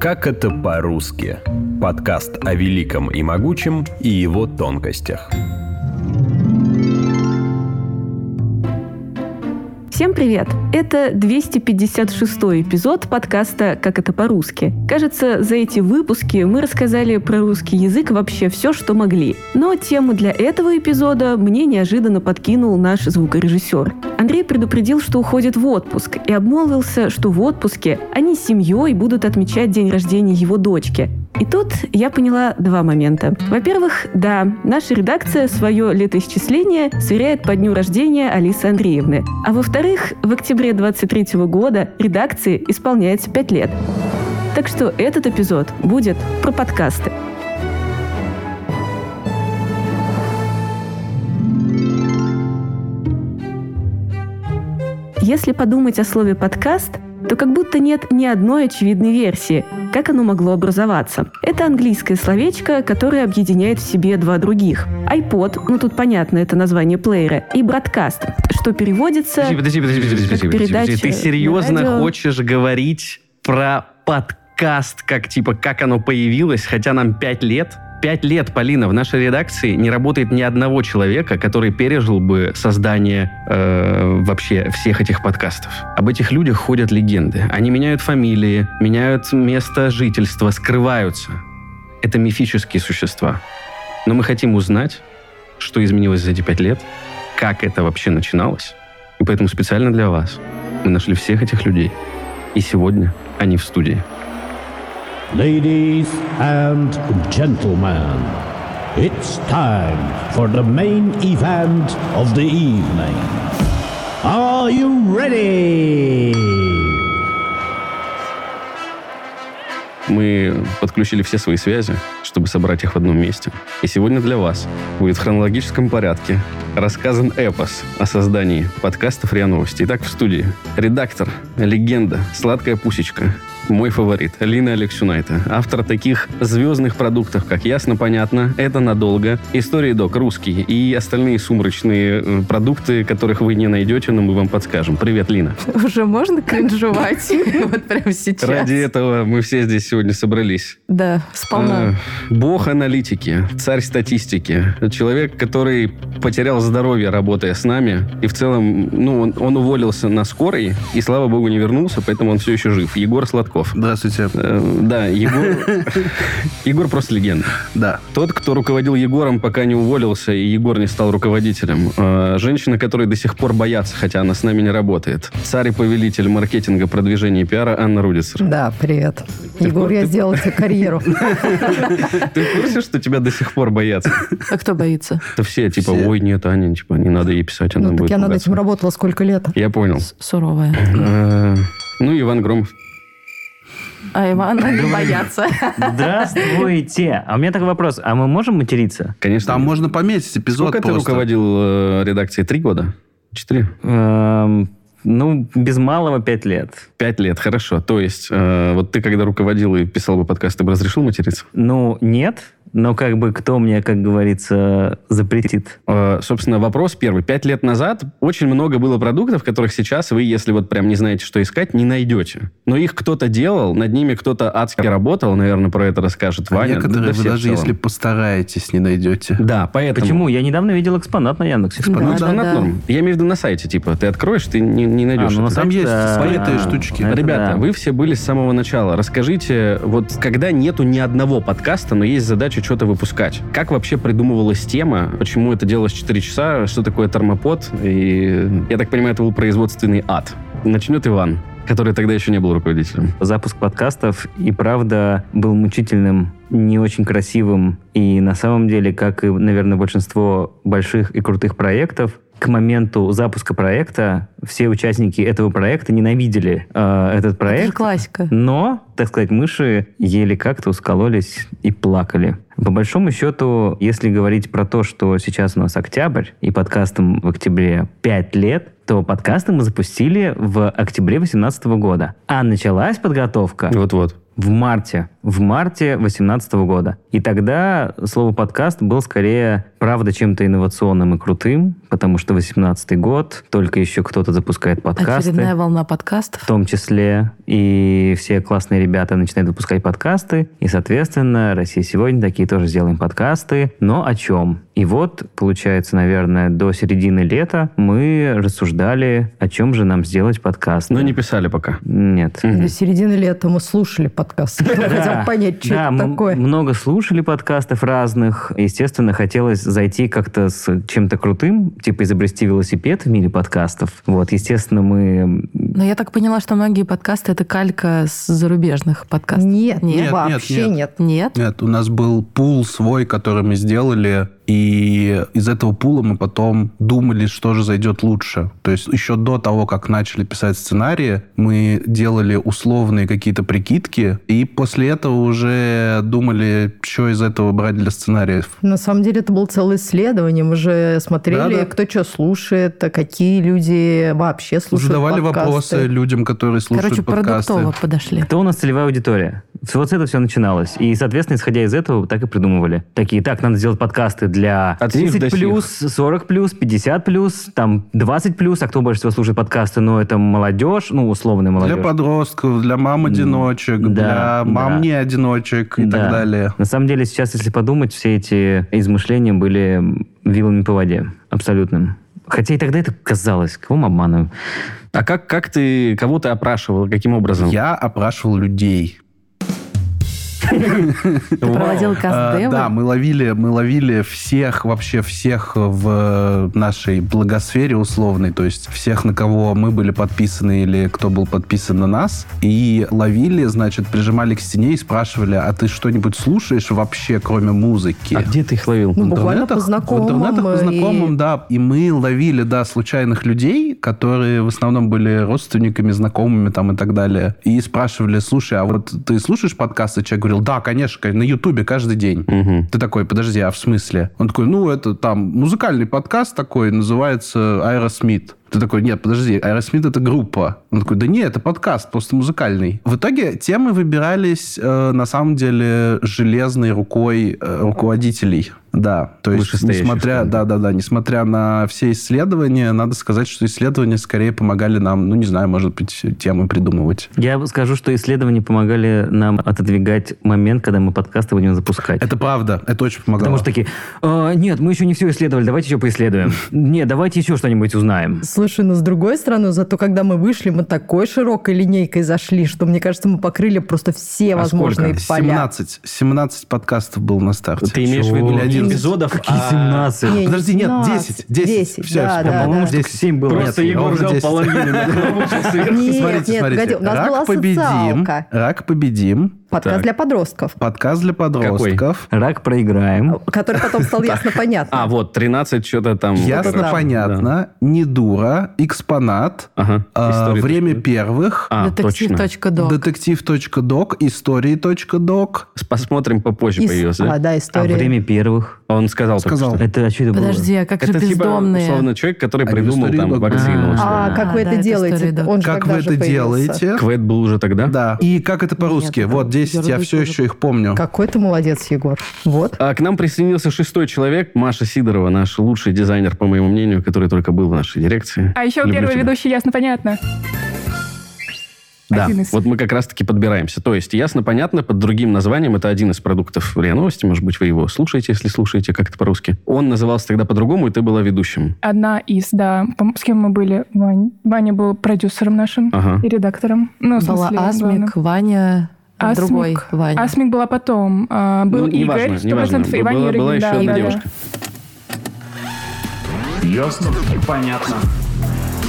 Как это по-русски? Подкаст о великом и могучем и его тонкостях. Всем привет! Это 256 эпизод подкаста «Как это по-русски». Кажется, за эти выпуски мы рассказали про русский язык вообще все, что могли. Но тему для этого эпизода мне неожиданно подкинул наш звукорежиссер. Андрей предупредил, что уходит в отпуск, и обмолвился, что в отпуске они с семьей будут отмечать день рождения его дочки. И тут я поняла два момента. Во-первых, да, наша редакция свое летоисчисление сверяет по дню рождения Алисы Андреевны. А во-вторых, в октябре 23 года редакции исполняется 5 лет. Так что этот эпизод будет про подкасты. Если подумать о слове «подкаст», то как будто нет ни одной очевидной версии, как оно могло образоваться. Это английское словечко, которое объединяет в себе два других. iPod, ну тут понятно, это название плеера, и broadcast, что переводится Подожди, подожди, подожди, подожди, подожди, подожди. Ты серьезно радио. хочешь говорить про подкаст, как типа, как оно появилось, хотя нам пять лет? Пять лет, Полина, в нашей редакции не работает ни одного человека, который пережил бы создание э, вообще всех этих подкастов. Об этих людях ходят легенды. Они меняют фамилии, меняют место жительства, скрываются. Это мифические существа. Но мы хотим узнать, что изменилось за эти пять лет, как это вообще начиналось. И поэтому специально для вас мы нашли всех этих людей. И сегодня они в студии. Ladies and gentlemen, it's time for the main event of the evening. Are you ready? Мы подключили все свои связи, чтобы собрать их в одном месте. И сегодня для вас будет в хронологическом порядке рассказан эпос о создании подкастов РИА Новости. Итак, в студии редактор, легенда, сладкая пусечка, мой фаворит, Лина Алексюнайта. Автор таких звездных продуктов, как «Ясно, понятно», «Это надолго», «Истории док», «Русский» и остальные сумрачные э, продукты, которых вы не найдете, но мы вам подскажем. Привет, Лина. Уже можно кринжевать? Вот прямо сейчас. Ради этого мы все здесь сегодня собрались. Да, сполна. Э, Бог аналитики, царь статистики, человек, который потерял здоровье, работая с нами, и в целом, ну, он, он уволился на скорой, и, слава богу, не вернулся, поэтому он все еще жив. Егор Сладков. Здравствуйте. Э, Да, Егор... Егор просто легенда. Да. Тот, кто руководил Егором, пока не уволился, и Егор не стал руководителем. Э, Женщина, которой до сих пор боятся, хотя она с нами не работает. Царь и повелитель маркетинга, продвижения и пиара Анна Рудицер. Да, привет. Ты Егор, я сделала тебе карьеру. Ты в курсе, что тебя до сих пор боятся? А кто боится? Это все, типа, ой, нет, Аня, типа, не надо ей писать, она Ну, так будет я над ругаться». этим работала сколько лет. Я понял. Суровая. Э, Ну, Иван Громов. А Ивана не боятся. Здравствуйте. А у меня такой вопрос. А мы можем материться? Конечно. Там можно пометить эпизод Сколько ты руководил э, редакцией? Три года? Четыре? Эм, ну, без малого пять лет. Пять лет, хорошо. То есть, э, вот ты, когда руководил и писал бы подкаст, ты бы разрешил материться? Ну, нет. Но как бы кто мне, как говорится, запретит? Э, Собственно, вопрос первый. Пять лет назад очень много было продуктов, которых сейчас вы, если вот прям не знаете, что искать, не найдете. Но их кто-то делал, над ними кто-то адски работал, наверное, про это расскажет А Ваня. некоторые Да вы даже целом. если постараетесь, не найдете. Да, поэтому... Почему? Я недавно видел экспонат на Яндексе. Ну, Да, экспонат да, да. норм. Я имею в виду на сайте, типа, ты откроешь, ты не, не найдешь. А, ну. Там есть да. скрытые А, штучки. это Ребята, да. вы все были с самого начала. Расскажите, вот когда нету ни одного подкаста, но есть задача что-то выпускать. Как вообще придумывалась тема? Почему это делалось 4 часа? Что такое термопод? И я так понимаю, это был производственный ад. Начнет Иван, который тогда еще не был руководителем. Запуск подкастов и правда был мучительным, не очень красивым. И на самом деле, как и, наверное, большинство больших и крутых проектов, к моменту запуска проекта все участники этого проекта ненавидели э, этот Это же проект. классика. Но, так сказать, мыши еле как-то ускололись и плакали. По большому счету, если говорить про то, что сейчас у нас октябрь, и подкастам в октябре 5 лет, то подкасты мы запустили в октябре 2018 года. А началась подготовка Вот-вот. В марте. В марте 2018 года. И тогда слово подкаст был скорее, правда, чем-то инновационным и крутым, потому что 18 год, только еще кто-то запускает подкасты. Очередная волна подкастов. В том числе и все классные ребята начинают выпускать подкасты. И, соответственно, Россия сегодня такие тоже сделаем подкасты. Но о чем? И вот, получается, наверное, до середины лета мы рассуждали, о чем же нам сделать подкаст. Но не писали пока. Нет. До середины лета мы слушали подкаст. Хотел понять, что Да, это такое. много слушали подкастов разных. Естественно, хотелось зайти как-то с чем-то крутым, типа изобрести велосипед в мире подкастов. Вот, естественно, мы... Но я так поняла, что многие подкасты это калька с зарубежных подкастов. Нет, Нет, нет, вообще нет. нет. Нет? Нет, у нас был пул свой, который мы сделали, и из этого пула мы потом думали, что же зайдет лучше. То есть еще до того, как начали писать сценарии, мы делали условные какие-то прикидки, и после этого уже думали, что из этого брать для сценариев. На самом деле это было целое исследование. Мы же смотрели, Да-да. кто что слушает, какие люди вообще слушают Задавали подкасты. вопросы людям, которые слушают Короче, подкасты. продуктово подошли. Кто у нас целевая аудитория? Вот с этого все начиналось. И, соответственно, исходя из этого, так и придумывали. Такие, так, надо сделать подкасты для От сих 30 до сих. плюс, 40 плюс, 50 плюс, там 20 плюс. А кто больше всего слушает подкасты? Ну, это молодежь, ну, условная молодежь. Для подростков, для мам-одиночек, Да, для мам да. не одиночек и Да. так далее. На самом деле, сейчас, если подумать, все эти измышления были вилами по воде. Абсолютным. Хотя и тогда это казалось. Кого мы обманываем? А как, как ты, кого ты опрашивал? Каким образом? Я опрашивал людей. Ты проводил А, каст-девы? Да, мы ловили, мы ловили всех, вообще всех в нашей благосфере условной, то есть всех, на кого мы были подписаны или кто был подписан на нас, и ловили, значит, прижимали к стене и спрашивали, а ты что-нибудь слушаешь вообще, кроме музыки? А где ты их ловил? Ну, буквально по знакомым. В интернетах по и- знакомым, да. И мы ловили, да, случайных людей, которые в основном были родственниками, знакомыми там и так далее. И спрашивали, слушай, а вот ты слушаешь подкасты? Человек говорил, да, конечно, на Ютубе каждый день. Мгм. Ты такой, подожди, а в смысле? Он такой, ну, это там музыкальный подкаст такой, называется Аэросмит. Ты такой, нет, подожди, Аэросмит это группа. Он такой, да нет, это подкаст, просто музыкальный. В итоге темы выбирались, э, на самом деле, железной рукой э, руководителей. Да, то есть, несмотря, да, да, да, несмотря на все исследования, надо сказать, что исследования скорее помогали нам, ну, не знаю, может быть, темы придумывать. Я скажу, что исследования помогали нам отодвигать момент, когда мы подкасты будем запускать. Это правда, это очень помогало. Потому что такие, «А, нет, мы еще не все исследовали, давайте еще поисследуем. Нет, давайте еще что-нибудь узнаем. Слушай, ну с другой стороны, зато когда мы вышли, мы такой широкой линейкой зашли, что, мне кажется, мы покрыли просто все А возможные сколько? поля. 17, 17 подкастов был на старте. Ты имеешь в виду Или не 11? эпизодов, Какие а 17? Не, Подожди, нет, 17, 10, 10. 10, Всё, я да, да, По-моему, да. штук 7 было. Просто Нет, Егор взял 10. половину. Нет, смотрите, нет, смотрите. Рак победим. Рак победим. Подкаст Так. для подростков, Подкаст для подростков. Рак проиграем. который потом стал ясно понятно. А, вот, 13 что-то там. Ясно, понятно. Не дура. Экспонат. А, время первых. А, точно. Детектив.док. Детектив.док. Истории.док. Посмотрим попозже появился. А, да, А история. время первых? Он сказал Сказал. что. Это а что это было? Подожди, а как же Это типа, бездомные? условно, человек, который придумал истории там док. вакцину. А, как вы это это делаете? Как вы это делаете? Квет был уже тогда? Да. И как это по-русски? Это Вот 10, я все еще их помню. Какой ты молодец, Егор. Вот. А к нам присоединился шестой человек, Маша Сидорова, наш лучший дизайнер, по моему мнению, который только был в нашей дирекции. А еще Люблю первый тебя. ведущий ясно-понятно. Да, Один из. вот мы как раз-таки подбираемся. То есть, ясно-понятно, под другим названием, это один из продуктов РИА Новости, может быть, вы его слушаете, если слушаете как-то по-русски. Он назывался тогда по-другому, и ты была ведущим. Одна из, да. С кем мы были? Вань. Ваня был продюсером нашим Ага. и редактором. Ну, в Была смысле, Асмик, главным. Ваня, Асмик. другой Ваня. Асмик была потом. А, был Ну, Игорь, неважно, 100%, неважно. и Ваня Была, Юрьевна, была еще да, одна да, девушка.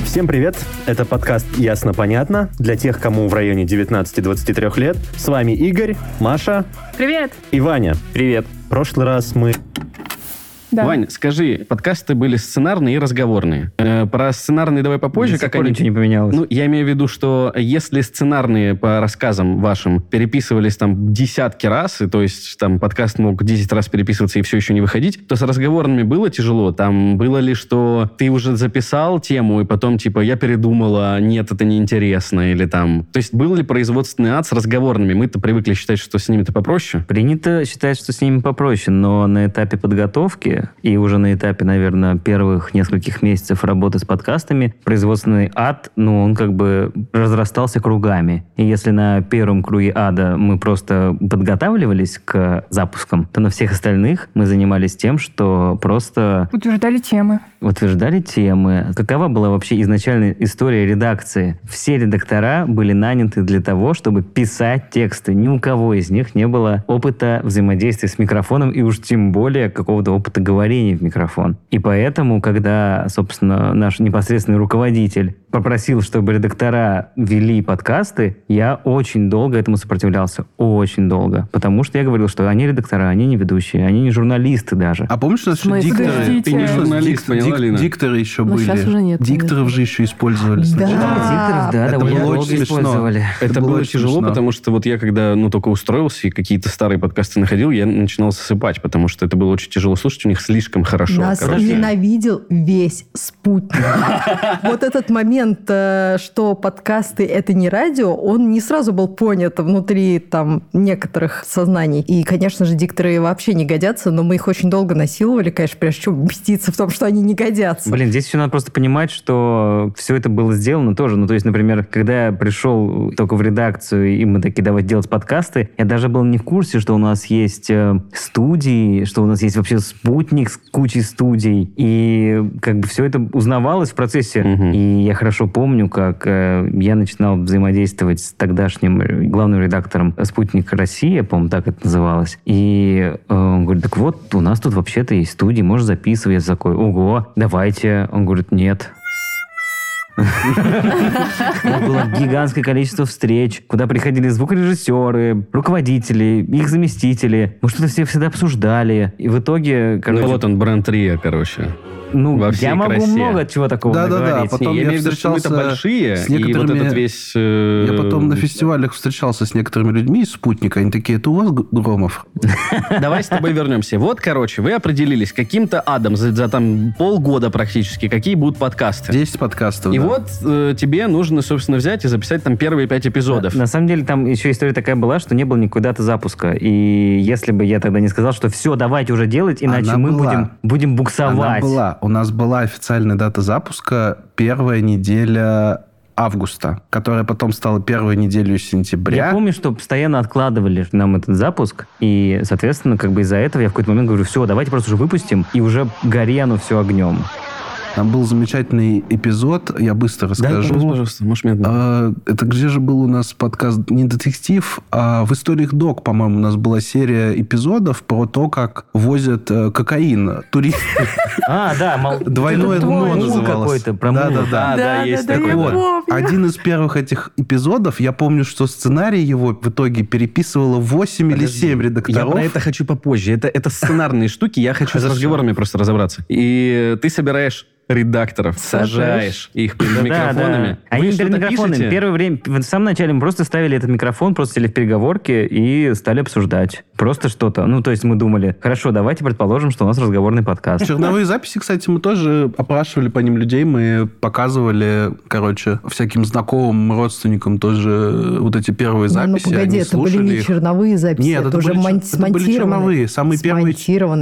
Всем привет! Это подкаст «Ясно-понятно» для тех, кому в районе 19-23 лет. С вами Игорь, Маша Привет! и Ваня. Привет! В прошлый раз мы... Да. Вань, скажи, подкасты были сценарные и разговорные. Э, про сценарные давай попозже, как они... ничего не поменялось. Ну, я имею в виду, что если сценарные по рассказам вашим переписывались там десятки раз, и то есть там подкаст мог 10 раз переписываться и все еще не выходить, то с разговорными было тяжело. Там было ли, что ты уже записал тему, и потом типа я передумала, нет, это неинтересно, или там... То есть был ли производственный ад с разговорными? Мы-то привыкли считать, что с ними-то попроще. Принято считать, что с ними попроще, но на этапе подготовки и уже на этапе, наверное, первых нескольких месяцев работы с подкастами производственный ад, ну, он как бы разрастался кругами. И если на первом круге ада мы просто подготавливались к запускам, то на всех остальных мы занимались тем, что просто Утверждали темы. утверждали темы. Какова была вообще изначальная история редакции? Все редактора были наняты для того, чтобы писать тексты. Ни у кого из них не было опыта взаимодействия с микрофоном и уж тем более какого-то опыта говорения в микрофон. И поэтому, когда, собственно, наш непосредственный руководитель попросил, чтобы редактора вели подкасты, я очень долго этому сопротивлялся. Очень долго. Потому что я говорил, что они редактора, они не ведущие, они не журналисты даже. А помнишь, у нас еще дикторы? Ты не журналист, дик- поняла, дик- Лина? Дикторы еще Ну, были. щас уже нет, Дикторов конечно. же еще использовали сначала. Дикторов, да, Это довольно было долго использовали. Это, Это было было очень тяжело, смешно. потому что вот я когда, ну, только устроился и какие-то старые подкасты находил, я начинал засыпать, потому что это было очень тяжело слушать, у них слишком хорошо. Нас короче. ненавидел весь спутник. Вот этот момент, э, что подкасты это не радио, он не сразу был понят внутри там некоторых сознаний. И, конечно же, дикторы вообще не годятся, но мы их очень долго насиловали, конечно, прежде чем убедиться в том, что они не годятся. Блин, здесь еще надо просто понимать, что все это было сделано тоже. Ну, то есть, например, когда я пришел только в редакцию, и мы такие, давайте делать подкасты, я даже был не в курсе, что у нас есть э, студии, что у нас есть вообще спутник с кучей студий. И как бы все это узнавалось в процессе. Мгм. И я хорошо помню, как э, я начинал взаимодействовать с тогдашним главным редактором «Спутник Россия», по-моему, так это называлось. И э, он говорит, так вот, у нас тут вообще-то есть студии, можешь записывать. Я такой, ого, давайте. Он говорит, нет. Было гигантское количество встреч, куда приходили звукорежиссеры, руководители, их заместители. Мы что-то все всегда обсуждали. И в итоге, Ну, вот он, бренд Рио, короче. Ну, во всей я могу красе. много чего такого Да-да-да, наговорить. потом Не, я я имею в виду, встречался большие, с и вот некоторыми- этот весь... э, Я потом на фестивалях встречался с некоторыми людьми из спутника. Они такие, это у вас Громов? Давай с тобой вернемся. Вот, короче, вы определились каким-то адом за, за там полгода практически, какие будут подкасты. 10 подкастов. И да. вот э, тебе нужно, собственно, взять и записать там первые пять эпизодов. На самом деле там еще история такая была, что не было никакой даты запуска. И если бы я тогда не сказал, что все, давайте уже делать, иначе Она мы была. будем, будем Она буксовать. была. У нас была официальная дата запуска первая неделя августа, которая потом стала первой неделей сентября. Я помню, что постоянно откладывали нам этот запуск, и, соответственно, как бы из-за этого я в какой-то момент говорю, все, давайте просто уже выпустим, и уже горе оно все огнем. Там был замечательный эпизод, я быстро Да, расскажу. пожалуйста, пожалуйста, можешь медленно. А, Это где же был у нас подкаст не детектив, а в историях док, по-моему, у нас была серия эпизодов про то, как возят э, кокаин туристы. А, да. Двойное дно называлось. про Да, да, да. Да, да, есть да, такой. я Вот. Один из первых этих эпизодов, я помню, что сценарий его в итоге переписывало 8 или Подожди, 7 Я редакторов. про это хочу попозже. Это, это сценарные штуки, я хочу с разговорами просто разобраться. И ты собираешь редакторов, сажаешь их перед Да, микрофонами. да. Они Вы перед что-то микрофонами. пишете? Первое время, в самом начале мы просто ставили этот микрофон, просто сели в переговорке и стали обсуждать. Просто что-то. Ну, то есть мы думали, хорошо, давайте предположим, что у нас разговорный подкаст. Черновые записи, кстати, мы тоже опрашивали по ним людей, мы показывали, короче, всяким знакомым, родственникам тоже вот эти первые Ну, ну, записи. погоди, они это были не их. черновые записи, Нет, это, это уже были мон- это были черновые, самые первые-.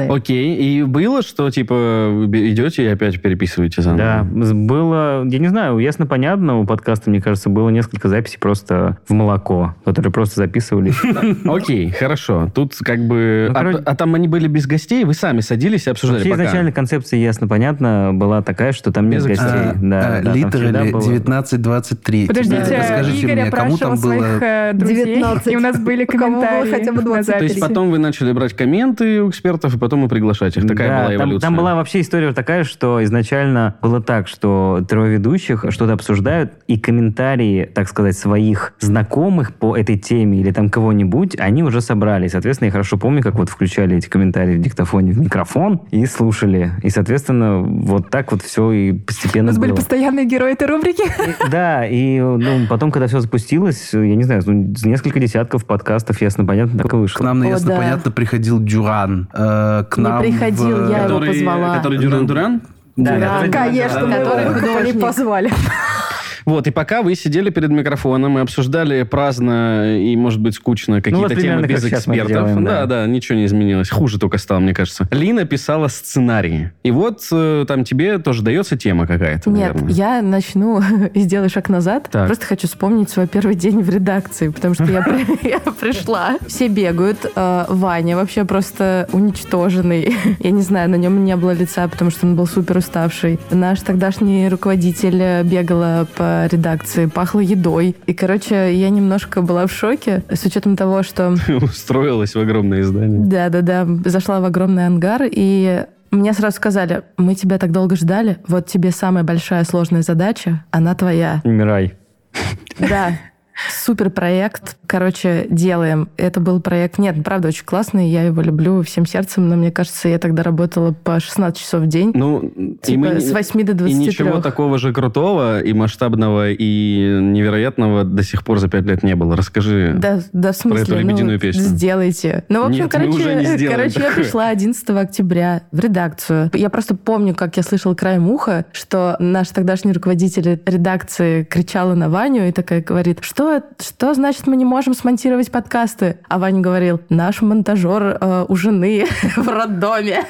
Окей, и было, что, типа, идете и опять переписываете заново? Да, было, я не знаю, ясно понятно, у подкаста, мне кажется, было несколько записей просто в молоко, которые просто записывались. Окей, хорошо. Тут как бы... Ну, а, а там они были без гостей? Вы сами садились и обсуждали Вообще пока? изначально концепция, ясно понятно, была такая, что там без гостей. А, Да, а, Литерали было- 19-23. Подождите, Теперь Расскажите мне, кому там опрашивал своих было... э, друзей, 19. и у нас были комментарии хотя бы на 20. То есть потом вы начали брать комменты у экспертов, и потом и приглашать их. Такая была эволюция. там была вообще история такая, что изначально изначально было так, что трое ведущих что-то обсуждают, и комментарии, так сказать, своих знакомых по этой теме или там кого-нибудь, они уже собрали. И, соответственно, я хорошо помню, как вот включали эти комментарии в диктофоне в микрофон и слушали. И, соответственно, вот так вот все и У постепенно нас были было. постоянные герои этой рубрики. И- Да, и ну, потом, когда все запустилось, я не знаю, ну, несколько десятков подкастов, ясно, понятно, так и К вышло. нам на О, ясно да. понятно приходил Дюран. э, к Не нам приходил, в- я его позвала. который Дюран-Дуран? Да, Да, который- конечно, мы Который его не художник. позвали. Вот, и пока вы сидели перед микрофоном и обсуждали праздно и, может быть, скучно какие-то Ну, вот темы без экспертов. делаем, да, да. да, ничего не изменилось. Хуже только стало, мне кажется. Лина писала сценарии. И вот э, там тебе тоже дается тема какая-то, Нет, наверное. я начну и сделаю шаг назад. Так. Просто хочу вспомнить свой первый день в редакции, потому что я пришла, все бегают, э, Ваня вообще просто уничтоженный. Я не знаю, на нем не было лица, потому что он был супер уставший. Наш тогдашний руководитель э, бегала по редакции, пахло едой. И, короче, я немножко была в шоке, с учетом того, что Устроилась в огромное издание. да-да-да, зашла в огромный ангар, и мне сразу сказали, мы тебя так долго ждали, вот тебе самая большая сложная задача, она твоя. Умирай. Да, супер проект. Короче, делаем. Это был проект, нет, правда, очень классный, я его люблю всем сердцем, но мне кажется, я тогда работала по 16 часов в день. Ну, и Типа мы не- с 8 до И 23. ничего такого же крутого и масштабного и невероятного до сих пор за пять лет не было. Расскажи. Да, да, в смысле, эту ну, лебединую песню. сделайте. Ну, в общем, Нет, мы короче, уже не короче, я пришла 11 октября в редакцию. Я просто помню, как я слышала краем уха, что наш тогдашний руководитель редакции кричала на Ваню и такая говорит, что, что значит мы не можем смонтировать подкасты? А Ваня говорил, наш монтажер э, у жены в роддоме.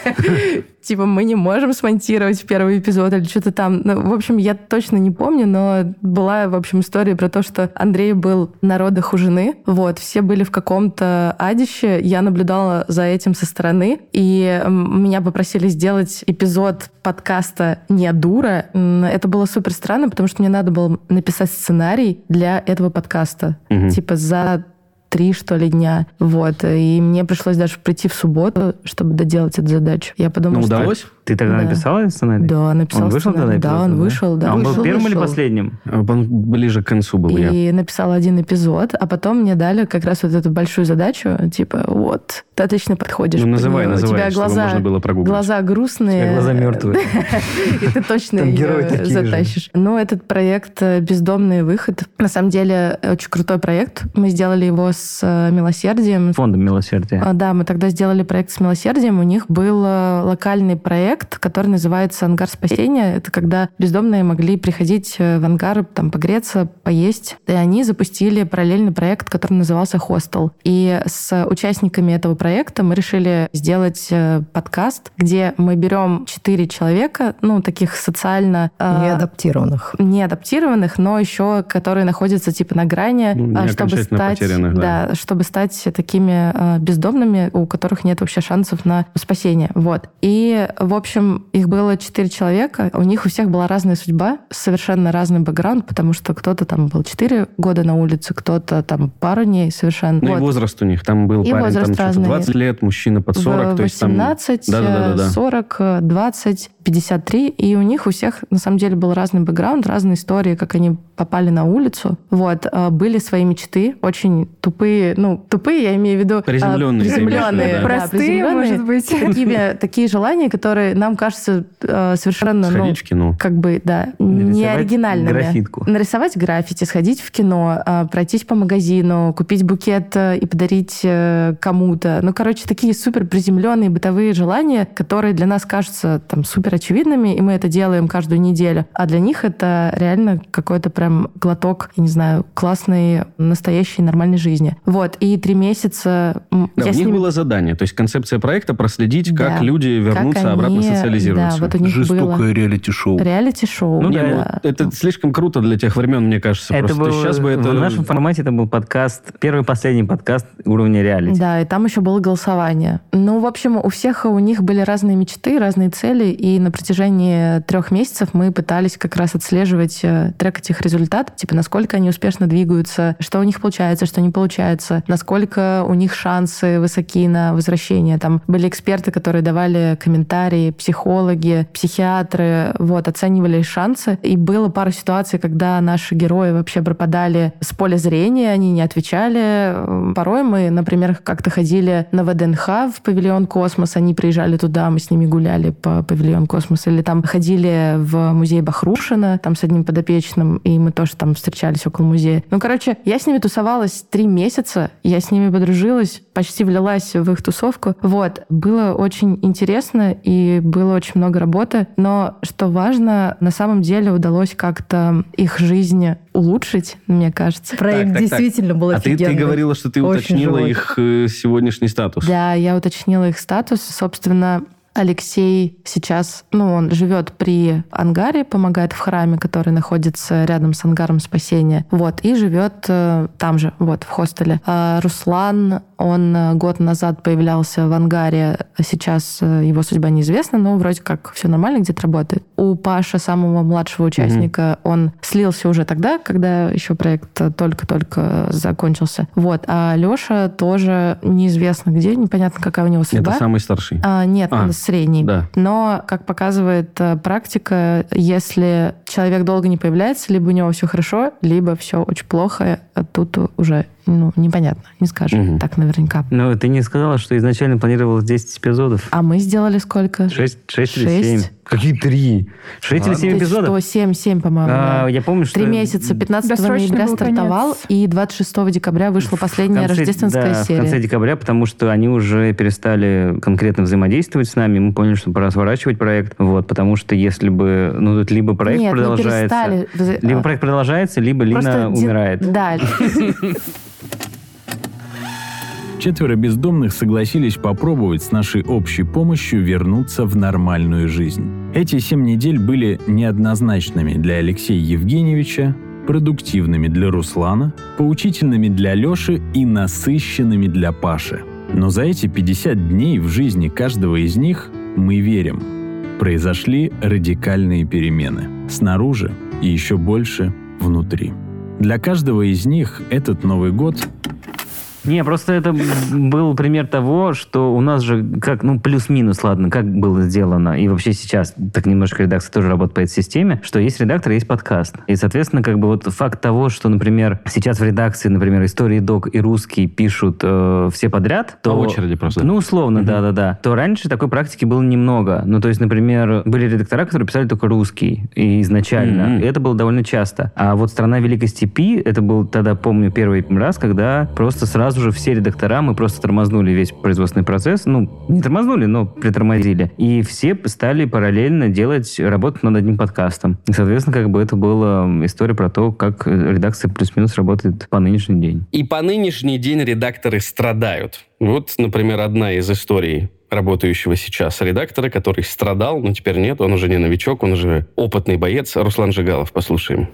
Типа, мы не можем смонтировать первый эпизод или что-то там. Ну, в общем, я точно не помню, но была, в общем, история про то, что Андрей был на родах у жены. Вот, все были в каком-то адище. Я наблюдала за этим со стороны. И меня попросили сделать эпизод подкаста «Не дура». Это было супер странно, потому что мне надо было написать сценарий для этого подкаста. Мгм. Типа за три, что ли, дня. Вот. И мне пришлось даже прийти в субботу, чтобы доделать эту задачу. Я подумала, Ну, что... удалось? Ты тогда Да. написала сценарий? Да, написал Он вышел сценарий. тогда Да, он вышел, да. А он был Вышел, первым или вышел. последним? Он ближе к концу был я. И написала один эпизод, а потом мне дали как раз вот эту большую задачу, типа, вот, ты отлично подходишь. Ну, называй, неё. У называй, тебя чтобы глаза, можно было прогуглить. глаза грустные. У тебя глаза мертвые. И ты точно же. затащишь. Ну, этот проект «Бездомный выход», на самом деле, очень крутой проект. Мы сделали его с э, «Милосердием», Фондом милосердия. а, Да, мы тогда сделали проект с милосердием. У них был э, локальный проект, который называется «Ангар спасения». Это когда бездомные могли приходить э, в ангар, там, погреться, поесть. И они запустили параллельный проект, который назывался «Хостел». И с участниками этого проекта мы решили сделать подкаст, где мы берем четыре человека, ну, таких социально... Неадаптированных. не адаптированных, но еще которые находятся типа на грани, Ну, не а, чтобы стать, потерянных, да. чтобы стать такими э, бездомными, у которых нет вообще шансов на спасение. Вот. И, в общем, их было четыре человека. У них у всех была разная судьба, совершенно разный бэкграунд, потому что кто-то там был четыре года на улице, кто-то там пару дней совершенно. Ну и Вот. возраст у них. Там был И парень, возраст там разный. 20 лет, мужчина под 40. В то есть там... 18, Да-да-да-да. э, 40, э, 20, 53. И у них у всех, на самом деле, был разный бэкграунд, разные истории, как они попали на улицу. Вот. э, Были свои мечты, очень тупые, ну, тупые, я имею в виду... Приземленные, виду, Приземленные, да. да, Простые, приземленные. может быть. Такими, такие желания, которые нам кажутся э, совершенно, ну, Сходить в кино. как бы, да, не Нарисовать оригинальными. графитку. Нарисовать граффити, сходить в кино, э, пройтись по магазину, купить букет э, и подарить э, кому-то. Ну, короче, такие супер приземленные бытовые желания, которые для нас кажутся там супер очевидными, и мы это делаем каждую неделю. А для них это реально какой-то прям глоток, я не знаю, классной, настоящей, нормальной жизни. Вот. И три месяца Да, у них ними было задание. То есть концепция проекта проследить, как Да. люди вернутся, Как обратно они- социализируются. Да, вот у них было Жестокое реалити-шоу. реалити-шоу. Ну ну, да. это слишком круто для тех времен, мне кажется. Это Просто был, сейчас бы это... В нашем формате это был подкаст, первый и последний подкаст уровня реалити. Да, и там еще было голосование. Ну, в общем, у всех у них были разные мечты, разные цели, и на протяжении трех месяцев мы пытались как раз отслеживать э, трек этих результатов, типа насколько они успешно двигаются, что у них получается, что не получается, получается, насколько у них шансы высоки на возвращение. Там были эксперты, которые давали комментарии, психологи, психиатры, вот, оценивали шансы. И было пару ситуаций, когда наши герои вообще пропадали с поля зрения, они не отвечали. Порой мы, например, как-то ходили на ВДНХ в павильон «Космос», они приезжали туда, мы с ними гуляли по павильон «Космос», или там ходили в музей Бахрушина, там с одним подопечным, и мы тоже там встречались около музея. Ну, короче, я с ними тусовалась три месяца, я с ними подружилась, почти влилась в их тусовку. Вот. Было очень интересно, и было очень много работы. Но, что важно, на самом деле удалось как-то их жизнь улучшить, мне кажется. Проект Так, так, так. действительно был А ты, ты офигенный. говорила, что ты Очень уточнила живой. их э, сегодняшний статус. Да, я уточнила их статус. Собственно, Алексей сейчас, ну, он живет при ангаре, помогает в храме, который находится рядом с ангаром спасения. Вот, и живет э, там же, вот, в хостеле. А Руслан, он э, год назад появлялся в ангаре, сейчас э, его судьба неизвестна, но вроде как все нормально, где-то работает. У Паша, самого младшего участника, он слился уже тогда, когда еще проект только-только закончился. Вот, а Леша тоже неизвестно где, непонятно, какая у него судьба. Это самый старший. А, нет, А, средний. да. Но, как показывает э, практика, если человек долго не появляется, либо у него все хорошо, либо все очень плохо, а тут уже ну, непонятно, не скажешь Мгм. так наверняка. Но ты не сказала, что изначально планировалось 10 эпизодов. А мы сделали сколько? 6, шесть или Шесть. 7? Какие три? 6 или 7 Ты эпизодов? что, 7, 7, по-моему. А, я помню, что... Три месяца, 15 Досрочный ноября стартовал, конец. и 26 декабря вышла последняя конце- рождественская да, серия. в конце декабря, потому что они уже перестали конкретно взаимодействовать с нами. Мы поняли, что пора сворачивать проект. Вот, потому что если бы... Ну, тут либо проект Нет, не продолжается... перестали. Вза- Либо а, проект продолжается, либо Лина ди- умирает. Да, Четверо бездомных согласились попробовать с нашей общей помощью вернуться в нормальную жизнь. Эти семь недель были неоднозначными для Алексея Евгеньевича, продуктивными для Руслана, поучительными для Леши и насыщенными для Паши. Но за эти 50 дней в жизни каждого из них мы верим. Произошли радикальные перемены. Снаружи и еще больше внутри. Для каждого из них этот Новый год Не, просто это был пример того, что у нас же как, ну, плюс-минус, ладно, как было сделано, и вообще сейчас так немножко редакция тоже работает по этой системе, что есть редактор, есть подкаст. И, соответственно, как бы вот факт того, что, например, сейчас в редакции, например, истории док и русский пишут э, все подряд, то... По очереди просто. Ну, условно, да-да-да. То раньше такой практики было немного. Ну, то есть, например, были редактора, которые писали только русский и изначально. Мгм. И это было довольно часто. А вот «Страна Великой Степи» это был тогда, помню, первый раз, когда просто сразу же все редактора, мы просто тормознули весь производственный процесс. Ну, не тормознули, но притормозили. И все стали параллельно делать, работать над одним подкастом. И, соответственно, как бы это была история про то, как редакция плюс-минус работает по нынешний день. И по нынешний день редакторы страдают. Вот, например, одна из историй работающего сейчас редактора, который страдал, но теперь нет, он уже не новичок, он уже опытный боец. Руслан Жигалов, послушаем.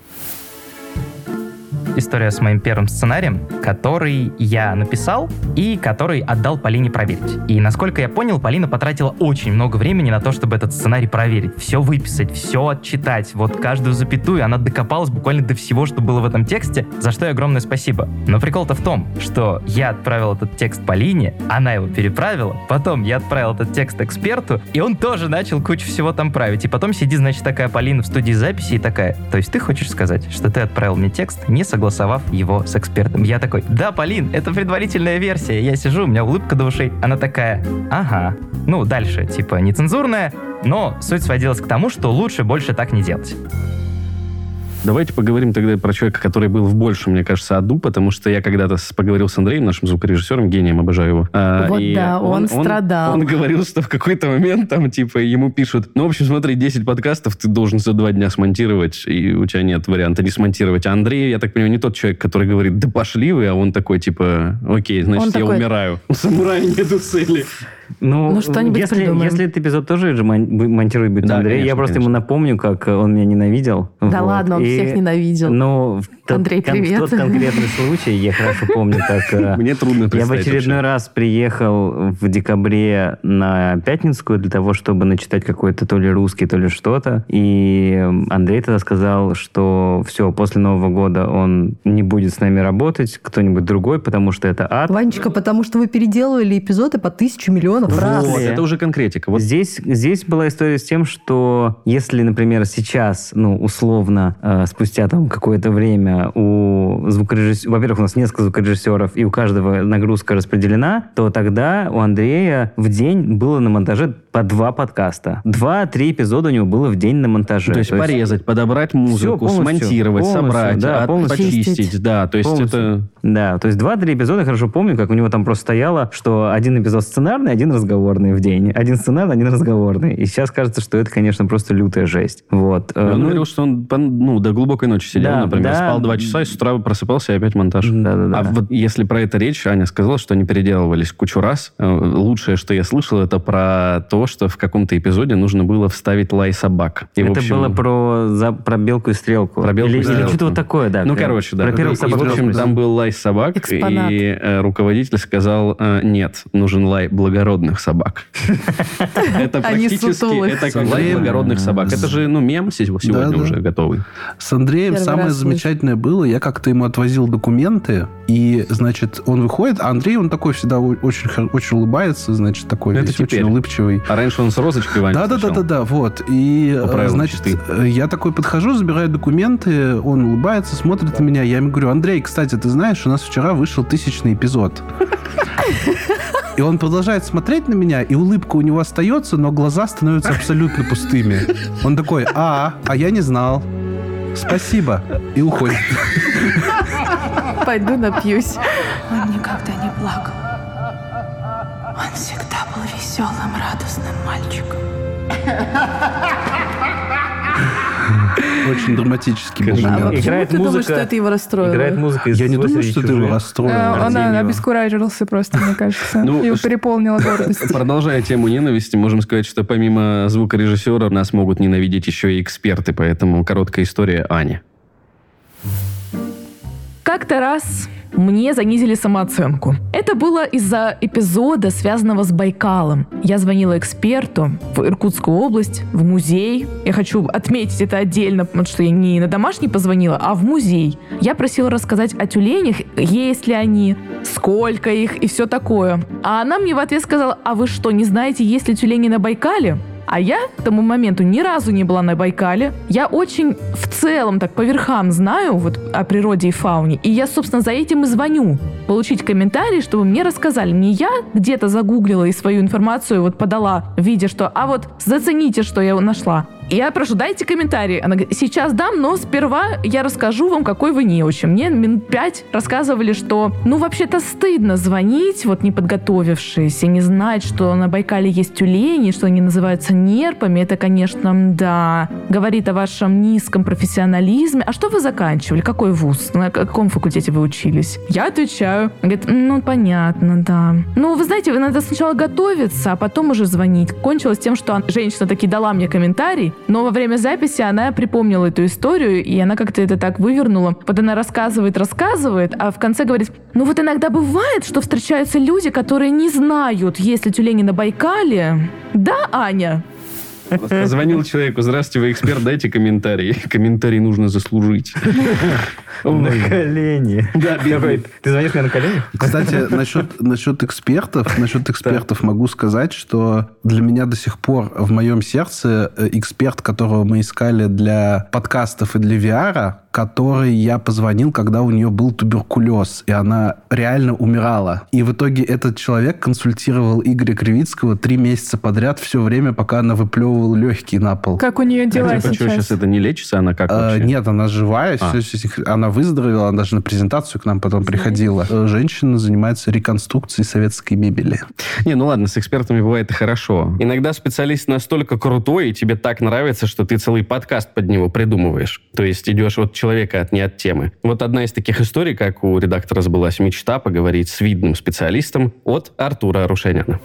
История с моим первым сценарием, который я написал и который отдал Полине проверить. И насколько я понял, Полина потратила очень много времени на то, чтобы этот сценарий проверить. Все выписать, все отчитать. Вот каждую запятую она докопалась буквально до всего, что было в этом тексте, за что ей огромное спасибо. Но прикол-то в том, что я отправил этот текст Полине, она его переправила, потом я отправил этот текст эксперту, и он тоже начал кучу всего там править. И потом сидит, значит, такая Полина в студии записи и такая, то есть ты хочешь сказать, что ты отправил мне текст, не согласовав его с экспертом? Я такой, да, Полин, это предварительная версия. Я сижу, у меня улыбка до ушей. Она такая, ага. Ну, дальше, типа, нецензурная, но суть сводилась к тому, что лучше больше так не делать. Давайте поговорим тогда про человека, который был в большем, мне кажется, аду, потому что я когда-то поговорил с Андреем, нашим звукорежиссером, гением, обожаю его. А, Вот и да, он страдал. Он, говорил, что в какой-то момент там, типа, ему пишут, ну, в общем, смотри, 10 подкастов ты должен за два дня смонтировать, и у тебя нет варианта не смонтировать. А Андрей, я так понимаю, не тот человек, который говорит, да пошли вы, а он такой, типа, окей, значит, Он я такой- умираю. У самурая нету цели. Ну, Ну, что-нибудь если, придумаем. если этот эпизод тоже же мон- бу- монтирует будет Да, Андрей, я конечно, просто конечно. ему напомню, как он меня ненавидел. Да Вот. ладно, он И, всех ненавидел. Ну, в тот, Андрей, кон- в привет. тот конкретный случай, я хорошо помню, как... э, Мне трудно Я в очередной раз приехал в декабре на Пятницкую для того, чтобы начитать какой-то то ли русский, то ли что-то. И Андрей тогда сказал, что все, после Нового года он не будет с нами работать, кто-нибудь другой, потому что это ад. Ванечка, потому что вы переделывали эпизоды по тысячу миллионов раз. Вот, это уже конкретика. Вот Здесь, здесь была история с тем, что если, например, сейчас, ну, условно, э, спустя там какое-то время у звукорежиссера... Во-первых, у нас несколько звукорежиссеров, и у каждого нагрузка распределена, то тогда у Андрея в день было на монтаже по два подкаста. Два-три эпизода у него было в день на монтаже. То есть порезать, подобрать музыку, полностью, смонтировать, полностью, собрать, да, от- полностью. почистить. Да, то есть Полностью. это... Да, то есть два-три эпизода, хорошо помню, как у него там просто стояло, что один эпизод сценарный, один разговорный в день. Один сценарный, один разговорный. И сейчас кажется, что это, конечно, просто лютая жесть. Вот. Э, Он ну, говорил, что он ну, до глубокой ночи сидел, Да, например, да. спал два часа, и с утра просыпался, и опять монтаж. Да-да-да. А вот если про это речь, Аня сказала, что они переделывались кучу раз. Э, Лучшее, что я слышал, это про то, что в каком-то эпизоде нужно было вставить лай собак. И, это общем, было про, за, про белку и стрелку. Про белку или, и или стрелку. что-то вот такое, да. Ну, Прям короче, да. Про первых И, собак. в общем, там был лай собак, Экспонат. и э, руководитель сказал, э, нет, нужен лай благородных собак. Это А не практически, это как лай благородных собак. Это же, ну, мем сегодня уже готовый. С Андреем самое замечательное было, я как-то ему отвозил документы, и, значит, он выходит, а Андрей, он такой всегда очень, очень улыбается, значит, такой Ну, это весь очень улыбчивый. А раньше он с розочкой Ваня Да, да, да, встречал. да, да, вот. И, э, значит, читы. э, я такой подхожу, забираю документы, он улыбается, смотрит на меня. Я ему говорю, Андрей, кстати, ты знаешь, у нас вчера вышел тысячный эпизод. И он продолжает смотреть на меня, и улыбка у него остается, но глаза становятся абсолютно пустыми. Он такой, а, а я не знал. Спасибо. И уходит. Пойду напьюсь. Он никогда не плакал. Он всегда веселым, радостным мальчиком. Очень драматический был. А момент. почему Играет ты думаешь, музыка- что это его расстроило? Играет музыка из Я не «Злой думаю, что ты его чужих». расстроил. Э, Он Артемьева. обескуражился просто, мне кажется. Ну, Его переполнила гордость. Продолжая тему ненависти, можем сказать, что помимо звукорежиссера нас могут ненавидеть еще и эксперты, поэтому короткая история Ани. Как-то раз мне занизили самооценку. Это было из-за эпизода, связанного с Байкалом. Я звонила эксперту в Иркутскую область, в музей. Я хочу отметить это отдельно, потому что я не на домашний позвонила, а в музей. Я просила рассказать о тюленях, есть ли они, сколько их и все такое. А она мне в ответ сказала, а вы что, не знаете, есть ли тюлени на Байкале? А я к тому моменту ни разу не была на Байкале. Я очень в целом так по верхам знаю вот о природе и фауне. И я, собственно, за этим и звоню. Получить комментарий, чтобы мне рассказали. Не я где-то загуглила и свою информацию вот подала в виде, что «а вот зацените, что я нашла». Я прошу, дайте комментарий. Она говорит, сейчас дам, но сперва я расскажу вам, какой вы неучи. Мне минут пять рассказывали, что, ну, вообще-то стыдно звонить, вот не подготовившись, и не знать, что на Байкале есть тюлени, что они называются нерпами. Это, конечно, да, говорит о вашем низком профессионализме. А что вы заканчивали? Какой вуз? На каком факультете вы учились? Я отвечаю. Она Говорит, ну, понятно, да. Ну, вы знаете, надо сначала готовиться, а потом уже звонить. Кончилось тем, что женщина таки дала мне комментарий, но во время записи она припомнила эту историю, и она как-то это так вывернула. Вот она рассказывает, рассказывает, а в конце говорит, ну вот иногда бывает, что встречаются люди, которые не знают, есть ли тюлени на Байкале. Да, Аня? Позвонил человеку, здравствуйте, вы эксперт, дайте комментарий. Комментарий нужно заслужить. На колени. Да, Ты звонишь мне на колени? Кстати, насчет, насчет экспертов, насчет экспертов могу сказать, что для меня до сих пор в моем сердце э, эксперт, которого мы искали для подкастов и для VR, который я позвонил, когда у нее был туберкулез, и она реально умирала. И в итоге этот человек консультировал Игоря Кривицкого три месяца подряд, все время, пока она выплевывала легкие на пол. Как у нее дела А типа, что, сейчас? сейчас это не лечится, она как Э, вообще? Нет, она живая, А. всё, она выздоровела, она даже на презентацию к нам потом приходила. Э, Женщина занимается реконструкцией советской мебели. Не, ну ладно, с экспертами бывает и хорошо. Иногда специалист настолько крутой, и тебе так нравится, что ты целый подкаст под него придумываешь. То есть идешь от человека, от не от темы. Вот одна из таких историй, как у редактора сбылась мечта поговорить с видным специалистом от Артура Арушеняна.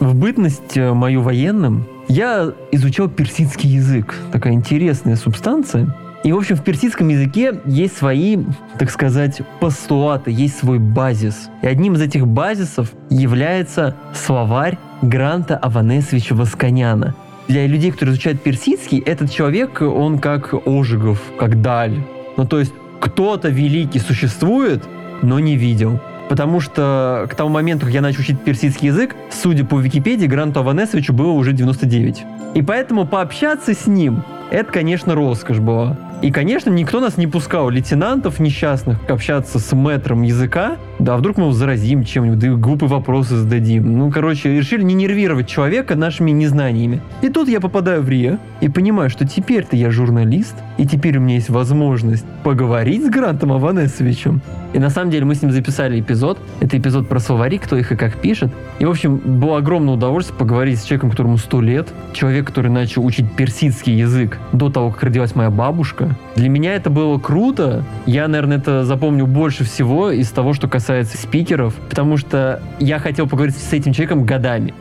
В бытность э, мою военным я изучал персидский язык. Такая интересная субстанция. И, в общем, в персидском языке есть свои, так сказать, постулаты, есть свой базис. И одним из этих базисов является словарь Гранта Аванесовича Восконяна. Для людей, которые изучают персидский, этот человек, он как Ожегов, как Даль. Ну, то есть кто-то великий существует, но не видел. Потому что к тому моменту, как я начал учить персидский язык, судя по Википедии, Гранту Аванесовичу было уже 99. И поэтому пообщаться с ним, это, конечно, роскошь была. И, конечно, никто нас не пускал, лейтенантов несчастных, общаться с мэтром языка. Да, а вдруг мы его заразим чем-нибудь, да и глупые вопросы зададим. Ну, короче, решили не нервировать человека нашими незнаниями. И тут я попадаю в РИА и понимаю, что теперь-то я журналист, и теперь у меня есть возможность поговорить с Грантом Аванесовичем. И на самом деле мы с ним записали эпизод. Это эпизод про словари, кто их и как пишет. И, в общем, было огромное удовольствие поговорить с человеком, которому сто лет. Человек, который начал учить персидский язык до того, как родилась моя бабушка. Для меня это было круто. Я, наверное, это запомню больше всего из того, что касается спикеров, потому что я хотел поговорить с этим человеком годами.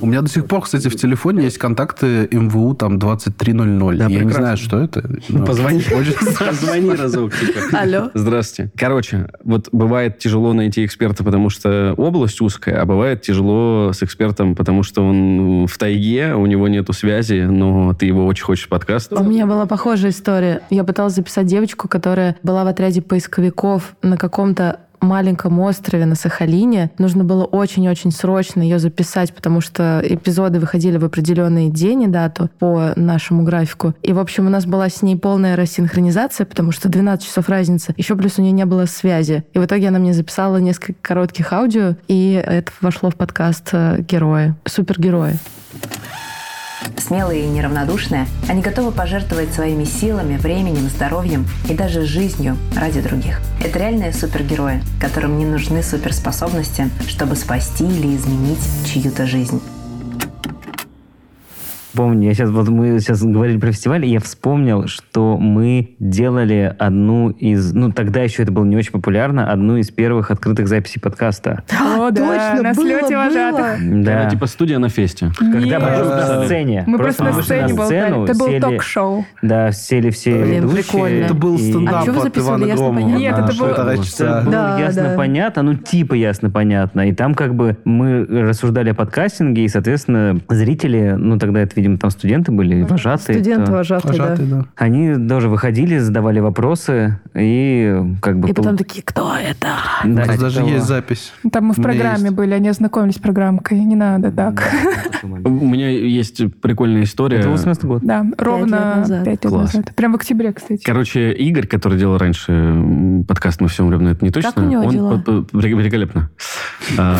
У меня до сих пор, кстати, в телефоне есть контакты МВУ там 2300. Да, Я не прекрасно. знаю, что это. но Позвони, позвони разок. типа. Алло. Здравствуйте. Короче, вот бывает тяжело найти эксперта, потому что область узкая, а бывает тяжело с экспертом, потому что он в тайге, у него нету связи, но ты его очень хочешь в подкаст. У меня была похожая история. Я пыталась записать девочку, которая была в отряде поисковиков на каком-то маленьком острове на Сахалине. Нужно было очень-очень срочно ее записать, потому что эпизоды выходили в определенный день и дату по нашему графику. И, в общем, у нас была с ней полная рассинхронизация, потому что 12 часов разницы. Еще плюс у нее не было связи. И в итоге она мне записала несколько коротких аудио, и это вошло в подкаст э, «Герои». Супергерои. Смелые и неравнодушные, они готовы пожертвовать своими силами, временем, здоровьем и даже жизнью ради других. Это реальные супергерои, которым не нужны суперспособности, чтобы спасти или изменить чью-то жизнь. Помню, я сейчас, вот мы сейчас говорили про фестиваль, и я вспомнил, что мы делали одну из, ну тогда еще это было не очень популярно, одну из первых открытых записей подкаста. О, да, точно, на было, слете было. вожатых. Да. Типа студия на фесте. Когда Нет. мы просто на сцене. Мы просто на сцене болтали. Это был ток-шоу. Да, сели все Блин, ведущие. прикольно. Это был стендап А от записывали? Ивана Ясно, Громова. понятно? Нет, это было- Это Да, ясно да. понятно, ну типа ясно понятно. И там как бы мы рассуждали о подкастинге, и, соответственно, зрители, ну тогда это, видимо, там студенты были, вожатые. Студент кто- вожатый, да. Да. Они тоже выходили, задавали вопросы, и как бы... И потом пол- такие, кто это? У Да, нас типа даже того. есть запись. Там мы в У программе есть. были, они ознакомились с программкой. Не надо так. У меня есть прикольная история. Это 18 год. Да, ровно лет назад. пять лет Класс. назад. Прям в октябре, кстати. Короче, Игорь, который делал раньше подкаст «Мы все умрем, но это не точно». у него он дела? великолепно. А,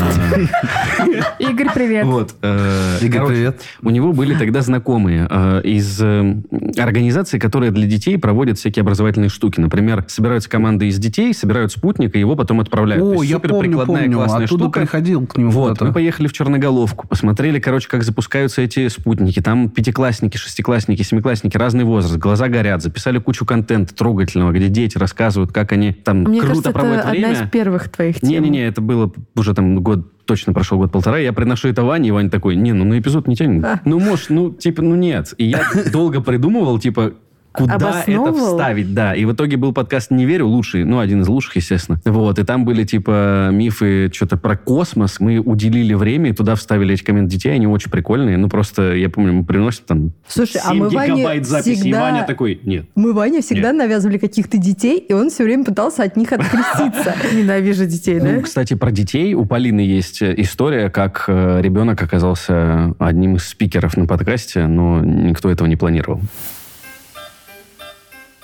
Игорь, привет. Вот. э, Игорь, привет. У него были тогда знакомые э, из э, организаций, которые для детей проводят всякие образовательные штуки. Например, собираются команды из детей, собирают спутник, и его потом отправляют. О, я супер помню, прикладная, помню. классная Оттуда штука. приходил к нему Вот, мы поехали в Черноголовку, посмотрели, короче, как запускаются эти спутники. Там пятиклассники, шестиклассники, семиклассники, разный возраст, глаза горят. Записали кучу контента трогательного, где дети рассказывают, как они там Мне круто кажется, проводят это время. одна из первых твоих тем. Не-не-не, это было уже там год, точно прошел год-полтора. Я приношу это Ване, и Ваня такой, не, ну на эпизод не тянет. Ну, может, ну, типа, ну нет. И я долго придумывал, типа, куда это вставить, да. И в итоге был подкаст «Не верю», лучший, ну, один из лучших, естественно. Вот, и там были, типа, мифы что-то про космос. Мы уделили время и туда вставили эти комменты детей, они очень прикольные. Ну, просто, я помню, мы приносим там Слушай, а 7 мы Ване гигабайт записи, и всегда- Ваня такой, нет. Мы Ване всегда навязывали каких-то детей, и он все время пытался от них откреститься. Ненавижу детей, Ну, да? кстати, про детей. У Полины есть э, история, как э, ребенок оказался одним из спикеров на подкасте, но никто этого не планировал.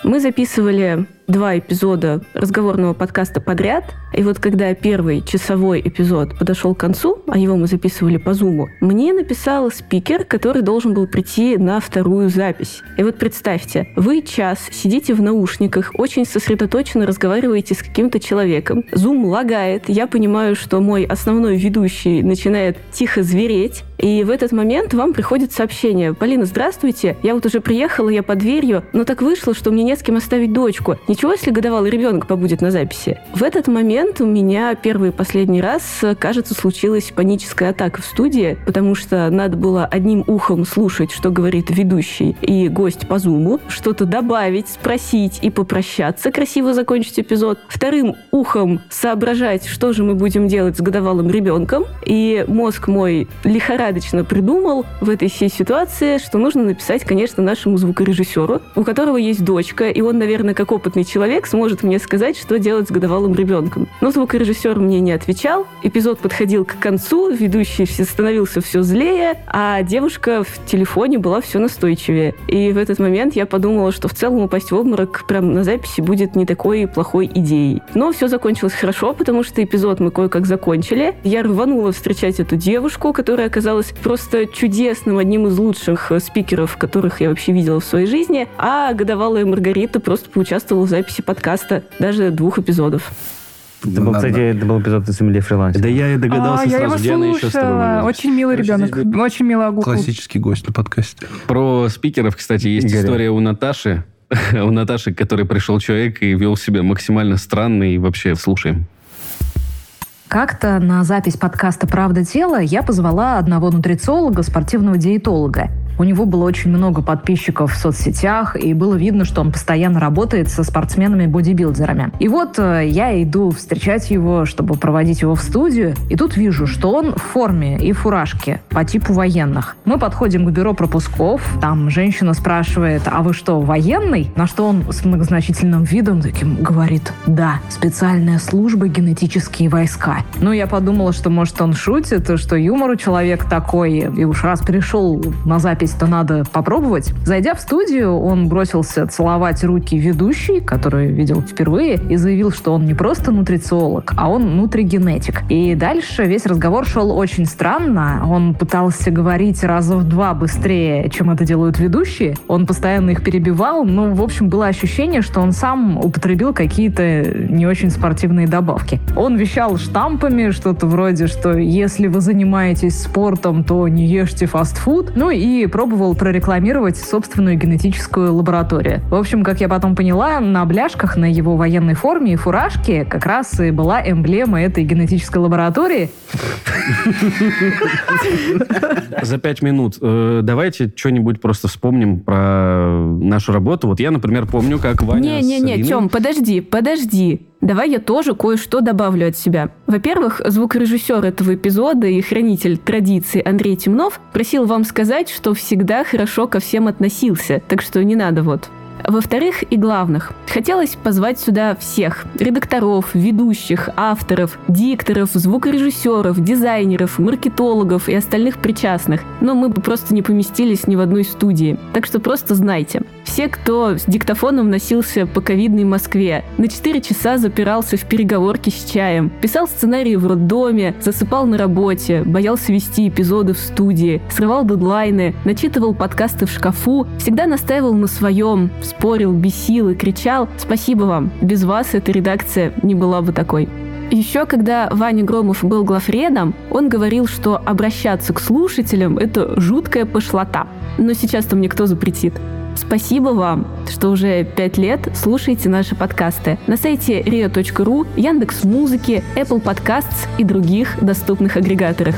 Мы записывали два эпизода разговорного подкаста подряд. И вот когда первый часовой эпизод подошел к концу, а его мы записывали по зуму, мне написал спикер, который должен был прийти на вторую запись. И вот представьте, вы час сидите в наушниках, очень сосредоточенно разговариваете с каким-то человеком. Зум лагает. Я понимаю, что мой основной ведущий начинает тихо звереть. И в этот момент вам приходит сообщение. Полина, здравствуйте. Я вот уже приехала, я под дверью, но так вышло, что мне не с кем оставить дочку. Не ничего, если годовалый ребенок побудет на записи? В этот момент у меня первый и последний раз, кажется, случилась паническая атака в студии, потому что надо было одним ухом слушать, что говорит ведущий и гость по зуму, что-то добавить, спросить и попрощаться, красиво закончить эпизод. Вторым ухом соображать, что же мы будем делать с годовалым ребенком. И мозг мой лихорадочно придумал в этой всей ситуации, что нужно написать, конечно, нашему звукорежиссеру, у которого есть дочка, и он, наверное, как опытный человек, сможет мне сказать, что делать с годовалым ребенком. Но звукорежиссер мне не отвечал. Эпизод подходил к концу, ведущий становился все злее, а девушка в телефоне была все настойчивее. И в этот момент я подумала, что в целом упасть в обморок прямо на записи будет не такой плохой идеей. Но все закончилось хорошо, потому что эпизод мы кое-как закончили. Я рванула встречать эту девушку, которая оказалась просто чудесным, одним из лучших спикеров, которых я вообще видела в своей жизни. А годовалая Маргарита просто поучаствовала в записи подкаста, даже двух эпизодов. Это был, кстати, это был эпизод из Эмили Фриланс. Да я и догадался а, я сразу, его где она еще с тобой слушала. Очень милый ребенок. Очень милый огурку. Классический гость на подкасте. Про спикеров, кстати, есть Игоря. история у Наташи. у Наташи, к которой пришел человек и вел себя максимально странно, и вообще слушаем. Как-то на запись подкаста «Правда тела» я позвала одного нутрициолога, спортивного диетолога. У него было очень много подписчиков в соцсетях, и было видно, что он постоянно работает со спортсменами-бодибилдерами. И вот э, я иду встречать его, чтобы проводить его в студию, и тут вижу, что он в форме и фуражке по типу военных. Мы подходим к бюро пропусков, там женщина спрашивает, а вы что, военный? На что он с многозначительным видом таким говорит, да, специальная служба генетические войска. Ну, я подумала, что, может, он шутит, что юмор у человека такой, и уж раз пришел на запись, то надо попробовать. Зайдя в студию, он бросился целовать руки ведущей, которую видел впервые, и заявил, что он не просто нутрициолог, а он нутригенетик. И дальше весь разговор шел очень странно. Он пытался говорить раза в два быстрее, чем это делают ведущие. Он постоянно их перебивал. Ну, в общем, было ощущение, что он сам употребил какие-то не очень спортивные добавки. Он вещал штампами, что-то вроде, что если вы занимаетесь спортом, то не ешьте фастфуд. Ну и пробовал прорекламировать собственную генетическую лабораторию. В общем, как я потом поняла, на бляшках на его военной форме и фуражке как раз и была эмблема этой генетической лаборатории. За пять минут. Э, давайте что-нибудь просто вспомним про нашу работу. Вот я, например, помню, как Ваня Не-не-не, Тём, подожди, подожди. Давай я тоже кое-что добавлю от себя. Во-первых, звукорежиссер этого эпизода и хранитель традиций Андрей Темнов просил вам сказать, что всегда хорошо ко всем относился, так что не надо вот. Во-вторых, и главных, хотелось позвать сюда всех. Редакторов, ведущих, авторов, дикторов, звукорежиссеров, дизайнеров, маркетологов и остальных причастных. Но мы бы просто не поместились ни в одной студии. Так что просто знайте. Все, кто с диктофоном носился по ковидной Москве, на 4 часа запирался в переговорке с чаем, писал сценарии в роддоме, засыпал на работе, боялся вести эпизоды в студии, срывал дедлайны, начитывал подкасты в шкафу, всегда настаивал на своем, спорил, бесил и кричал «Спасибо вам! Без вас эта редакция не была бы такой». Еще когда Ваня Громов был главредом, он говорил, что обращаться к слушателям – это жуткая пошлота. Но сейчас-то мне кто запретит? Спасибо вам, что уже пять лет слушаете наши подкасты на сайте rio.ru, Яндекс Музыки, Apple Podcasts и других доступных агрегаторах.